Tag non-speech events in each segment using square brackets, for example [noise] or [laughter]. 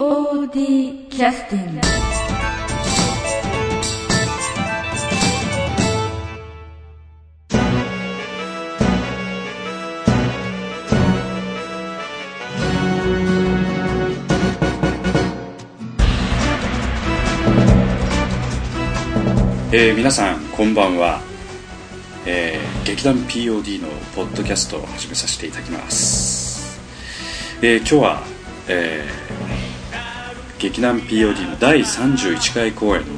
POD キャスティングえー皆さんこんばんは、えー劇団 POD のポッドキャストを始めさせていただきます、えー今日は、えー劇団 POD の第31回公演の、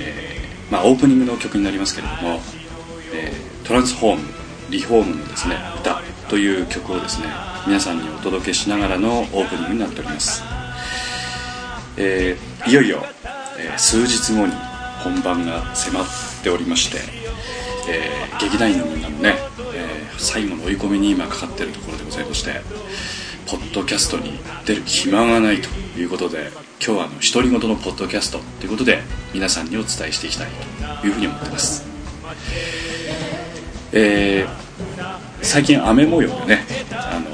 えーまあ、オープニングの曲になりますけれども「えートランスフォームリフォームのですね歌」という曲をですね皆さんにお届けしながらのオープニングになっております。えーいよいよ、えー数日後に本番が迫っておりまして、えー劇団員のみんなもね、えー最後の追い込みに今かかっているところでございましてポッドキャストに出る暇がないということで今日はあの独り言のポッドキャストということで皆さんにお伝えしていきたいというふうに思ってます。えー最近雨模様でねあの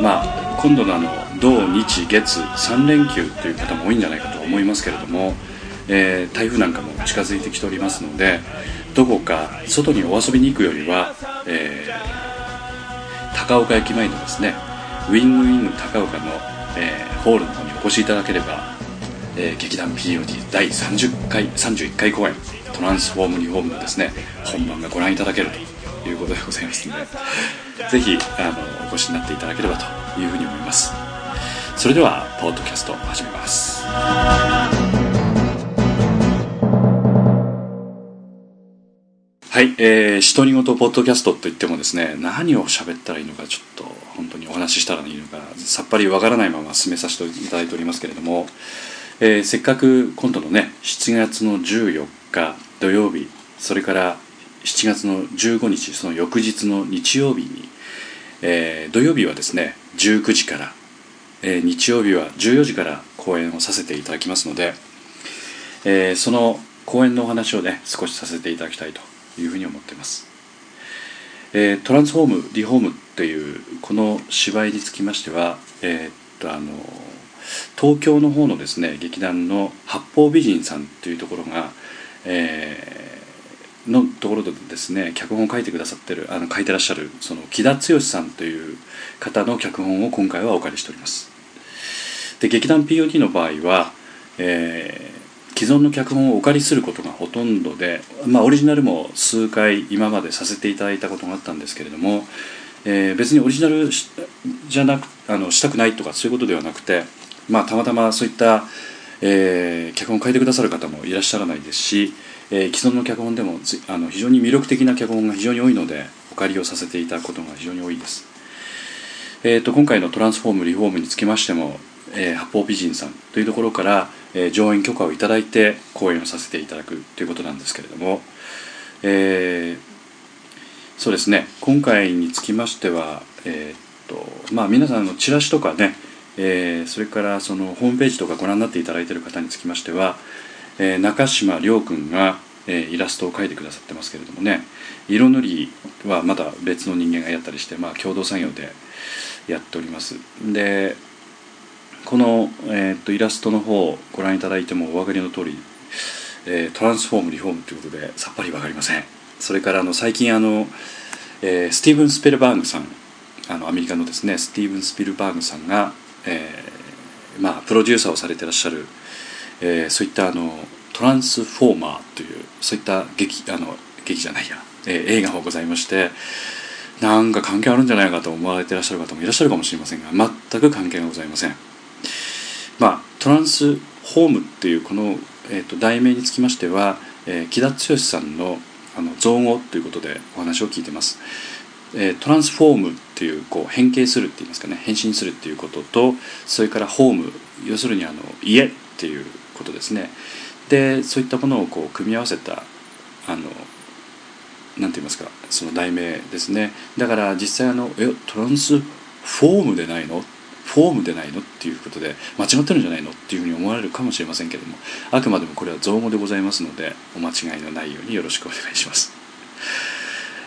まあ今度のあの土日月3連休という方も多いんじゃないかと思いますけれども、えー台風なんかも近づいてきておりますのでどこか外にお遊びに行くよりは、えー高岡駅前のですねウィングウィング高岡の、えーホールの方にお越しいただければ、えー劇団 POD 第30回31回公演トランスフォームリフォームのですね本番がご覧いただけるということでございますのでぜひあのお越しになっていただければというふうに思います。それではポッドキャスト始めます。はい、えー、独り言ポッドキャストといってもですね何を喋ったらいいのかちょっと本当にお話ししたらいいのかさっぱりわからないまま進めさせていただいておりますけれども、えーせっかく今度のね7月の14日土曜日それから7月の15日その翌日の日曜日に、えー土曜日はですね19時から、えー日曜日は14時から公演をさせていただきますので、えーその公演のお話をね少しさせていただきたいというふうに思っています、えートランスフォームリフォームっていうこの芝居につきましてはえーっとあの東京の方のですね劇団の八方美人さんというところが、えーのところでですね脚本を書いてくださってるあの書いてらっしゃるその木田剛さんという方の脚本を今回はお借りしております。で劇団 POD の場合は、えー既存の脚本をお借りすることがほとんどで、まあ、オリジナルも数回今までさせていただいたことがあったんですけれども、えー別にオリジナルしじゃなくあのしたくないとかそういうことではなくて、まあ、たまたまそういった、えー脚本を書いてくださる方もいらっしゃらないですし、えー既存の脚本でもあの非常に魅力的な脚本が非常に多いのでお借りをさせていただくことが非常に多いです。えー、と今回のトランスフォームリフォームにつきましても、えー八方美人さんというところから、えー上演許可をいただいて公演をさせていただくということなんですけれども、えーそうですね。今回につきましては、えーっとまあ、皆さんのチラシとかね、えーそれからそのホームページとかご覧になっていただいている方につきましては、え中島亮君が、えイラストを描いてくださってますけれどもね色塗りはまだ別の人間がやったりして、まあ、共同作業でやっております。でこの、えーとイラストの方をご覧いただいてもお分かりの通り、えートランスフォームリフォームということでさっぱり分かりませんそれからあの最近あの、えースティーブン・スペルバーグさんあのアメリカのですねスティーブン・スピルバーグさんが、えーまあ、プロデューサーをされてらっしゃる、えそういったあのトランスフォーマーというそういった劇あの劇じゃないや、え映画もございましてなんか関係あるんじゃないかと思われてらっしゃる方もいらっしゃるかもしれませんが全く関係がございません。まあ、トランスホームっていうこの、えー、と題名につきましては、えー木田剛さんのあの造語ということでお話を聞いてます。えートランスフォームっていうこう変形するって言いますかね。変身するっていうこととそれからホーム。要するにあの家っていうことですね。でそういったものをこう組み合わせたあのなんて言いますかその題名ですね。だから実際あのえトランスフォームでないの？フォームでないのっていうことで間違ってるんじゃないのっていうふうに思われるかもしれませんけどもあくまでもこれは造語でございますのでお間違いのないようによろしくお願いします、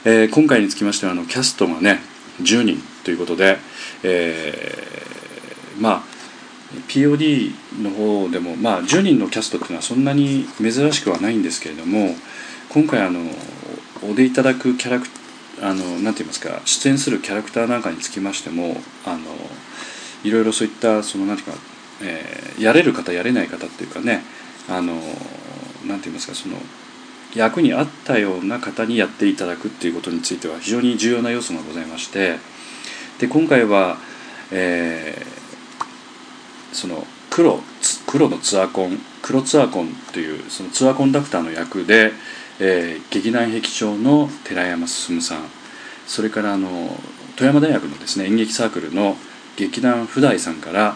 えー今回につきましてはあのキャストがね10人ということで、えーまあ POD の方でも、まあ、10人のキャストっていうのはそんなに珍しくはないんですけれども今回あのお出いただくキャラクあのなんて言いますか出演するキャラクターなんかにつきましてもあのいろいろそういったそのなんていうか、えー、やれる方やれない方っていうかねあのなんて言いますかその役に合ったような方にやっていただくっていうことについては非常に重要な要素がございましてで今回は、えー、その黒黒のツアーコン黒ツアーコンというそのツアーコンダクターの役で、えー、劇団壁長の寺山進さんそれからあの富山大学のですね演劇サークルの劇団普代さんから、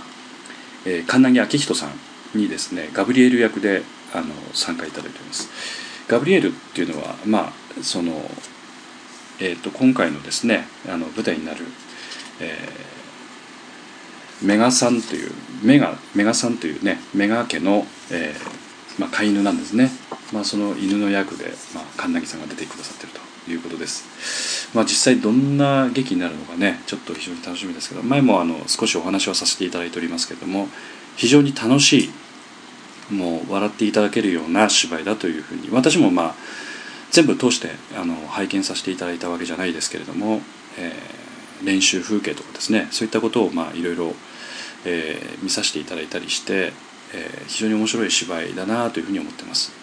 えー、神奈木明人さんにですねガブリエル役であの参加いただいております。ガブリエルっていうのはまあその、えーと、今回のですねあの舞台になる、えー、メガさんというメガメガさんというねメガ家の、えーまあ、飼い犬なんですね、まあ、その犬の役で、まあ、神奈木さんが出てくださってるということです、まあ、実際どんな劇になるのかねちょっと非常に楽しみですけど前もあの少しお話をさせていただいておりますけれども非常に楽しいもう笑っていただけるような芝居だというふうに私もまあ全部通してあの拝見させていただいたわけじゃないですけれども、えー、練習風景とかですねそういったことをまあいろいろ、えー、見させていただいたりして、えー、非常に面白い芝居だなというふうに思ってます。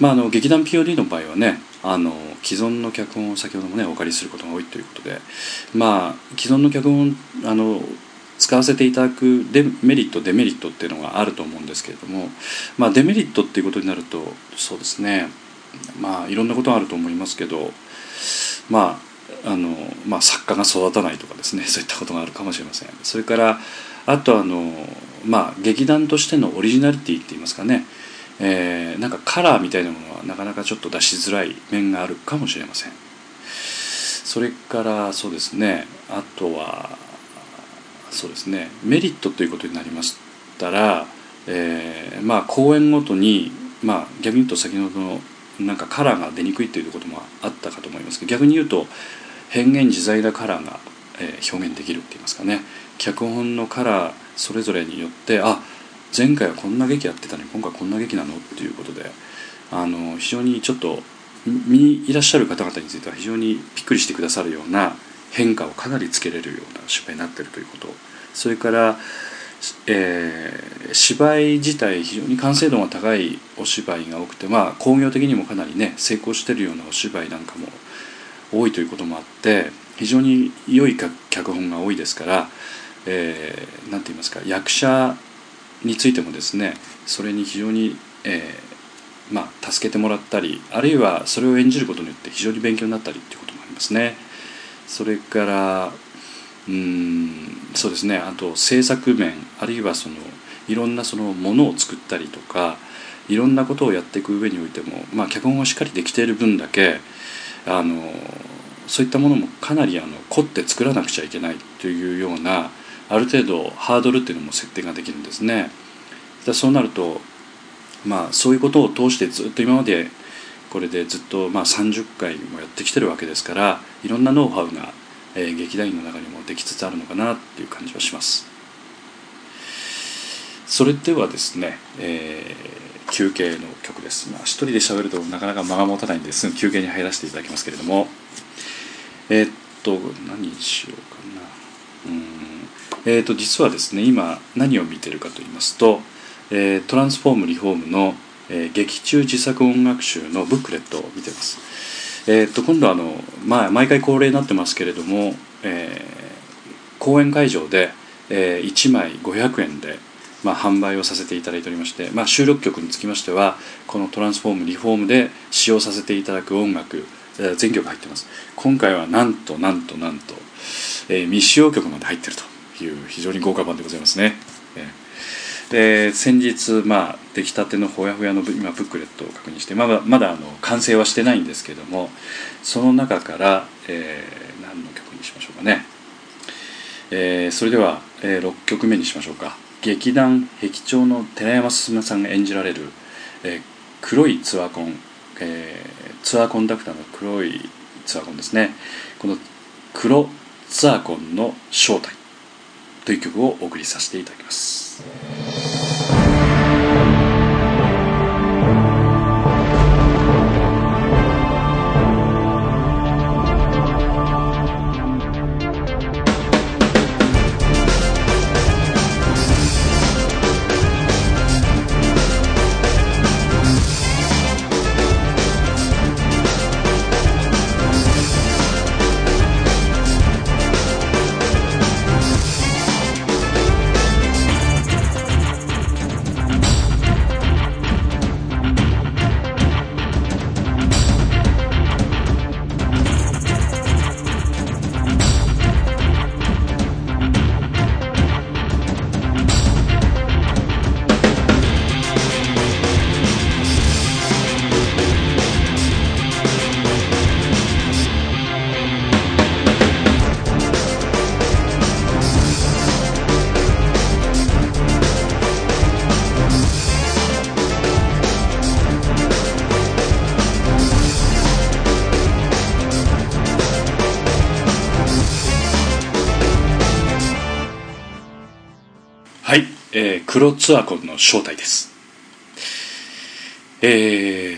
まあ、あの劇団 POD の場合はねあの既存の脚本を先ほどもねお借りすることが多いということでまあ既存の脚本あの使わせていただくデメリットデメリットっていうのがあると思うんですけれども、まあ、デメリットっていうことになるとそうですねまあいろんなことがあると思いますけどまああの、まあ、作家が育たないとかですね [laughs] そういったことがあるかもしれません。それからあとあのまあ劇団としてのオリジナリティって言いますかね、えー、なんかカラーみたいなものはなかなかちょっと出しづらい面があるかもしれません。それからそうですね。あとはそうですね。メリットということになりましたら、えー、まあ公演ごとに、まあ、逆に言うと先ほどのなんかカラーが出にくいということもあったかと思いますけど逆に言うと変幻自在なカラーが、え、表現できるって言いますかね。脚本のカラーそれぞれによってあ前回はこんな劇やってたのに今回こんな劇なの？っていうことであの非常にちょっと見にいらっしゃる方々については非常にびっくりしてくださるような変化をかなりつけれるような芝居になってるということ。それから、えー、芝居自体非常に完成度が高いお芝居が多くてまあ工業的にもかなりね成功してるようなお芝居なんかも多いということもあって非常に良い脚本が多いですから何、えー、て言いますか役者についてもですねそれに非常に、えー、まあ、助けてもらったりあるいはそれを演じることによって非常に勉強になったりっていうこともありますね。それからうんそうですねあと制作面あるいはそのいろんなそのものを作ったりとかいろんなことをやっていく上においても、まあ、脚本をしっかりできている分だけあのそういったものもかなりあの凝って作らなくちゃいけないというようなある程度ハードルっていうのも設定ができるんですね。そうなるとまあそういうことを通してずっと今までこれでずっとまあ30回もやってきてるわけですからいろんなノウハウが、えー、劇団員の中にもできつつあるのかなっていう感じはします。それではですね、えー、休憩の曲です、まあ、一人で喋るとなかなか間が持たないんですぐ休憩に入らせていただきますけれども。えー、っと何にしようかな。うん。えー、っと実はですね今何を見てるかと言いますと、えー、トランスフォームリフォームの「えー、劇中自作音楽集のブックレットを見てます。えー、っと今度あの、まあ、毎回恒例になってますけれども、えー、公演会場で、えー、1枚500円で、まあ、販売をさせていただいておりまして、まあ、収録曲につきましてはこの「トランスフォームリフォーム」で使用させていただく音楽、えー、全曲入ってます今回はなんとなんとなんと、えー、未使用曲まで入ってるという非常に豪華版でございますね、で先日、まあ、出来たてのほやほやの今ブックレットを確認してまだまだあの完成はしてないんですけどもその中から、えー、何の曲にしましょうかね、えー、それでは、えー、6曲目にしましょうか。劇団壁長の寺山進さんが演じられる、えー、黒いツアーコン、えー、ツアーコンダクターの黒いツアーコンですね。この黒ツアーコンの正体。という曲をお送りさせていただきます。黒ツアコンの正体です。え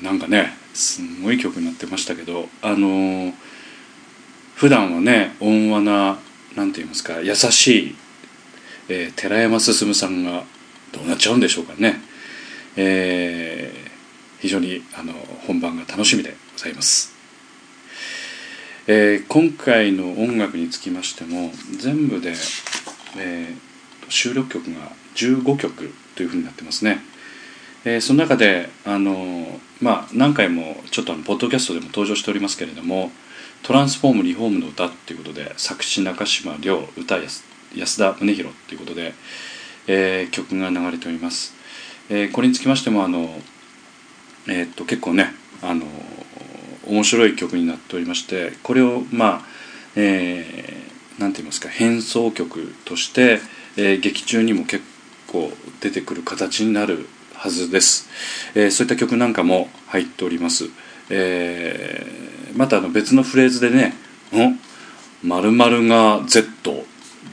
ー、なんかねすんごい曲になってましたけどあのー、普段はね温和ななんて言いますか優しい、えー、寺山進さんがどうなっちゃうんでしょうかね。えー、非常にあの本番が楽しみでございます。えー、今回の音楽につきましても全部で、えー、収録曲が15曲というふうになってますね。えー、その中であの、まあ、何回もちょっとあのポッドキャストでも登場しておりますけれども「トランスフォームリフォームの歌」っていうことで作詞中島亮歌安田宗弘ということで、えー、曲が流れております。えー、これにつきましてもあの、え、っと結構ねあの面白い曲になっておりましてこれをまあ、えー、て言いますか変奏曲として、えー、劇中にも結構出てくる形になるはずです、えー、そういった曲なんかも入っております、えー、またあの別のフレーズでね「ん？〇〇が Z」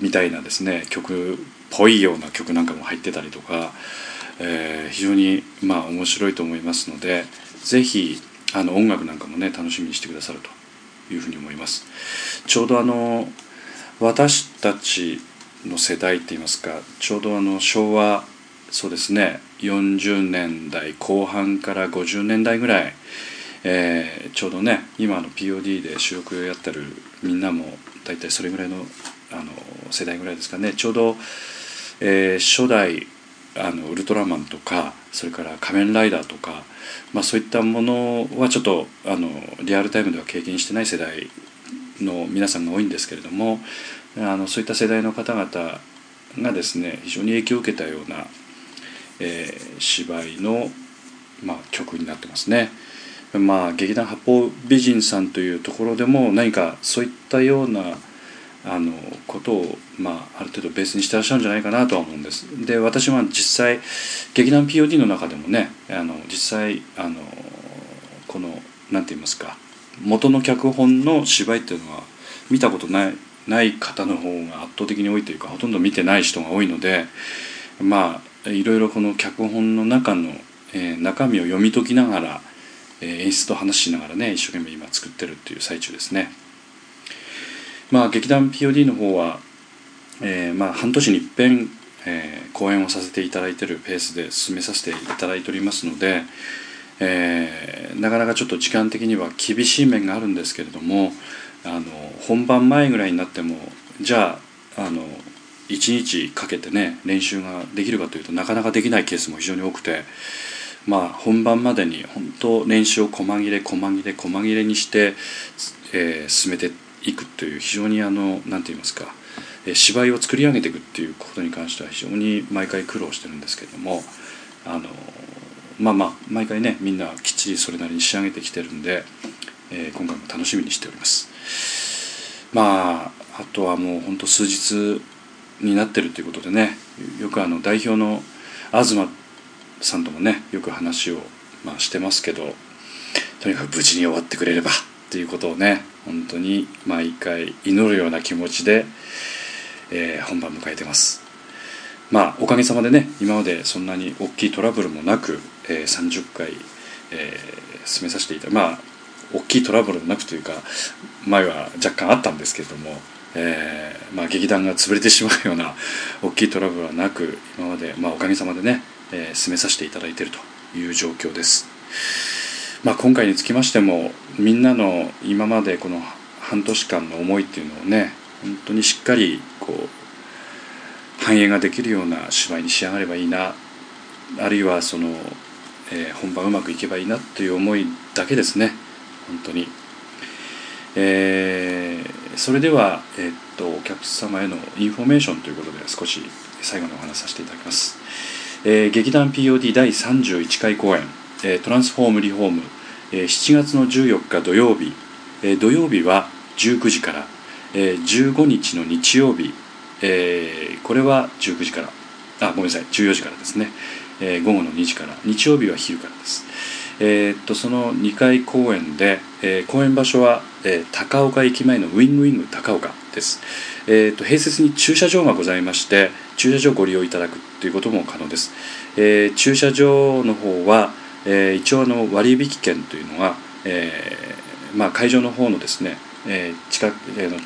みたいなですね曲っぽいような曲なんかも入ってたりとか、えー、非常にまあ面白いと思いますので是非あの音楽なんかもね楽しみにしてくださるというふうに思います。ちょうどあの私たちの世代って言いますかちょうどあの昭和そうですね40年代後半から50年代ぐらい、えー、ちょうどね今の POD で主力やってるみんなも大体それぐらいのあの世代ぐらいですかね。ちょうど、えー、初代あのウルトラマンとかそれから仮面ライダーとか、まあ、そういったものはちょっとあのリアルタイムでは経験してない世代の皆さんが多いんですけれどもあのそういった世代の方々がですね非常に影響を受けたような、えー、芝居の、まあ、曲になってますね。まあ、劇団八方美人さんというところでも何かそういったようなあのことを、まあ、ある程度ベースにしてらっしゃるんじゃないかなとは思うんです。で私は実際劇団 POD の中でもねあの実際あのこの何て言いますか元の脚本の芝居っていうのは見たことないない方の方が圧倒的に多いというかほとんど見てない人が多いのでまあいろいろこの脚本の中の、えー、中身を読み解きながら、えー、演出と話しながらね一生懸命今作ってるっていう最中ですね。まあ劇団 POD の方は、えー、まあ半年にいっぺん、えー、公演をさせていただいてるペースで進めさせていただいておりますので、えー、なかなかちょっと時間的には厳しい面があるんですけれどもあの本番前ぐらいになってもじゃああの1日かけてね練習ができるかというとなかなかできないケースも非常に多くてまあ本番までに本当練習を細切れ細切れ細切れにして、えー、進めていくという非常にあの何て言いますか、えー、芝居を作り上げていくっていうことに関しては非常に毎回苦労してるんですけどもあのまあまあ毎回ねみんなきっちりそれなりに仕上げてきてるんで、えー、今回も楽しみにしております。まああとはもうほんと数日になってるということでねよくあの代表の東さんともねよく話を、まあ、してますけどとにかく無事に終わってくれればっていうことをね本当に毎回祈るような気持ちで、えー、本番迎えてますまあおかげさまでね今までそんなに大きいトラブルもなく、えー、30回、えー、進めさせていたまあ大きいトラブルもなくというか前は若干あったんですけれども、えーまあ、劇団が潰れてしまうような大きいトラブルはなく今まで、まあ、おかげさまでね、えー、進めさせていただいているという状況です。まあ、今回につきましてもみんなの今までこの半年間の思いっていうのをね本当にしっかりこう反映ができるような芝居に仕上がればいいなあるいはその、えー、本番うまくいけばいいなという思いだけですね本当に、えー、それでは、えー、っとお客様へのインフォメーションということで少し最後にお話させていただきます、えー、劇団 POD 第31回公演えトランスフォームリフォーム、え7月の14日土曜日、え土曜日は19時から、え15日の日曜日、えこれは19時からあごめんなさい14時からですね、え午後の2時から日曜日は昼からです、えー、っとその2回公演で、えー、公演場所は、えー、高岡駅前のウィングウィング高岡です、えー、っと併設に駐車場がございまして駐車場をご利用いただくということも可能です、えー、駐車場の方は、えー、一応あの割引券というのが、えーまあ、会場の方のですね、えー、近く、えー、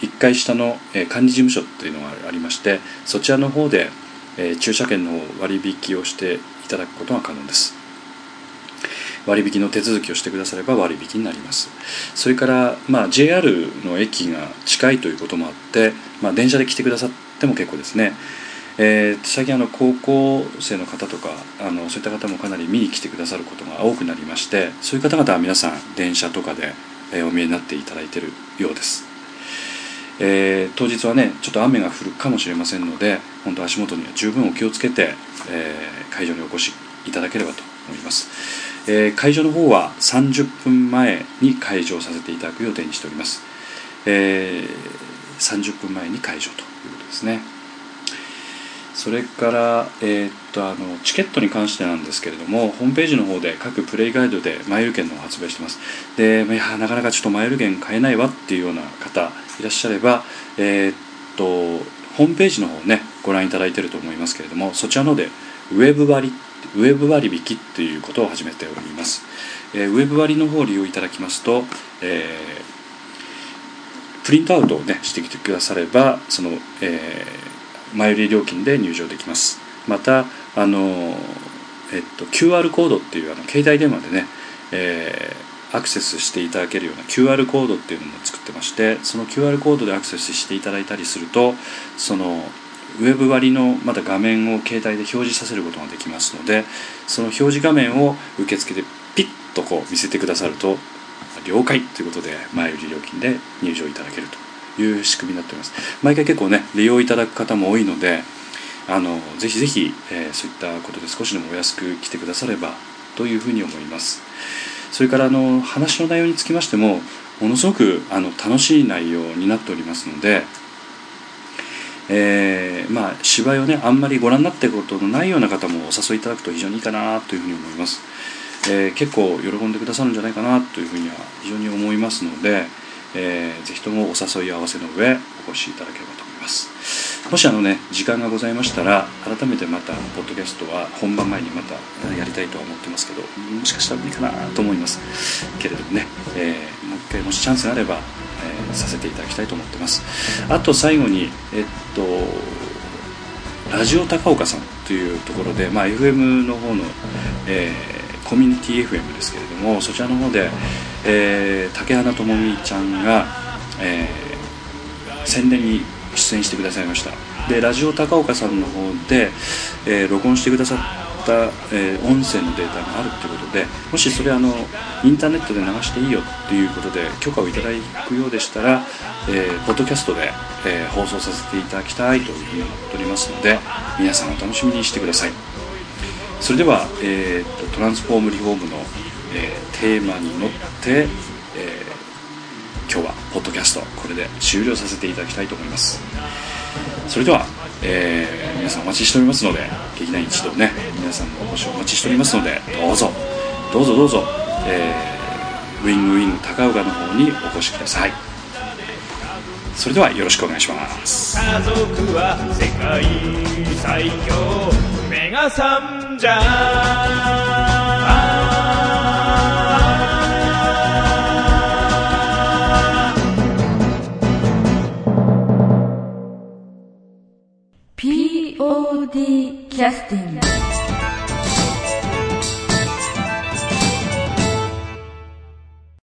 1階下の、えー、管理事務所というのがありましてそちらの方で、えー、駐車券の割引をしていただくことが可能です。割引の手続きをしてくだされば割引になります。それから、まあ、JR の駅が近いということもあって、まあ、電車で来てくださっても結構ですね。えー、最近あの高校生の方とかあのそういった方もかなり見に来てくださることが多くなりましてそういう方々は皆さん電車とかで、えー、お見えになっていただいているようです、えー、当日はねちょっと雨が降るかもしれませんので本当足元には十分お気をつけて、え会場にお越しいただければと思います、え会場の方は30分前に開場させていただく予定にしております、え30分前に開場ということですね。それから、えー、っとあのチケットに関してなんですけれどもホームページの方で各プレイガイドでマイル券の発売してます。でいやなかなかちょっとマイル券買えないわっていうような方いらっしゃれば、えー、っとホームページの方ねご覧いただいていると思いますけれどもそちらのでウェブ割ウェブ割引っていうことを始めております、えー、ウェブ割の方を利用いただきますと、えー、プリントアウトをねしてきてくださればその、えー前売り料金で入場できます。またあの、えっと、QR コードっていうあの携帯電話でね、えー、アクセスしていただけるような QR コードっていうのも作ってましてその QR コードでアクセスしていただいたりするとそのウェブ割のまた画面を携帯で表示させることができますのでその表示画面を受付でピッとこう見せてくださると了解ということで前売り料金で入場いただけるという仕組みになっております。毎回結構ね利用いただく方も多いのであのぜひぜひ、えー、そういったことで少しでもお安く来てくださればというふうに思います。それからあの話の内容につきましてもものすごくあの楽しい内容になっておりますので、えー、まあ、芝居をねあんまりご覧になったことのないような方もお誘いいただくと非常にいいかなというふうに思います、えー、結構喜んでくださるんじゃないかなというふうには非常に思いますので、えー、ぜひともお誘い合わせの上お越しいただければと思います。もしあのね時間がございましたら改めてまたポッドキャストは本番前にまたやりたいとは思ってますけどもしかしたらいいかなと思います。けれどもね、えー、もう一回もしチャンスがあれば、え、させていただきたいと思ってます。あと最後にえっとラジオ高岡さんというところで、まあ、FM の方の、えー、コミュニティ FM ですけれどもそちらの方で、えー、竹花智美ちゃんが、えー、宣伝に出演してくださいました。でラジオ高岡さんの方で、えー、録音してくださった、えー、音声のデータがあるということでもしそれあのインターネットで流していいよということで許可をいただくようでしたら、えー、ポッドキャストで、えー、放送させていただきたいというふうに思っておりますので皆さんお楽しみにしてください。それでは、えーと、トランスフォームリフォームのえー、テーマに乗って、え、今日はポッドキャストこれで終了させていただきたいと思います。それでは、えー、皆さんお待ちしておりますので劇団一同ね皆さんのお越しをお待ちしておりますのでどうぞどうぞどうぞ、えー、ウィングウィング高岡の方にお越しください。それではよろしくお願いします。家族は世界最強メガサンジャ Podcasting.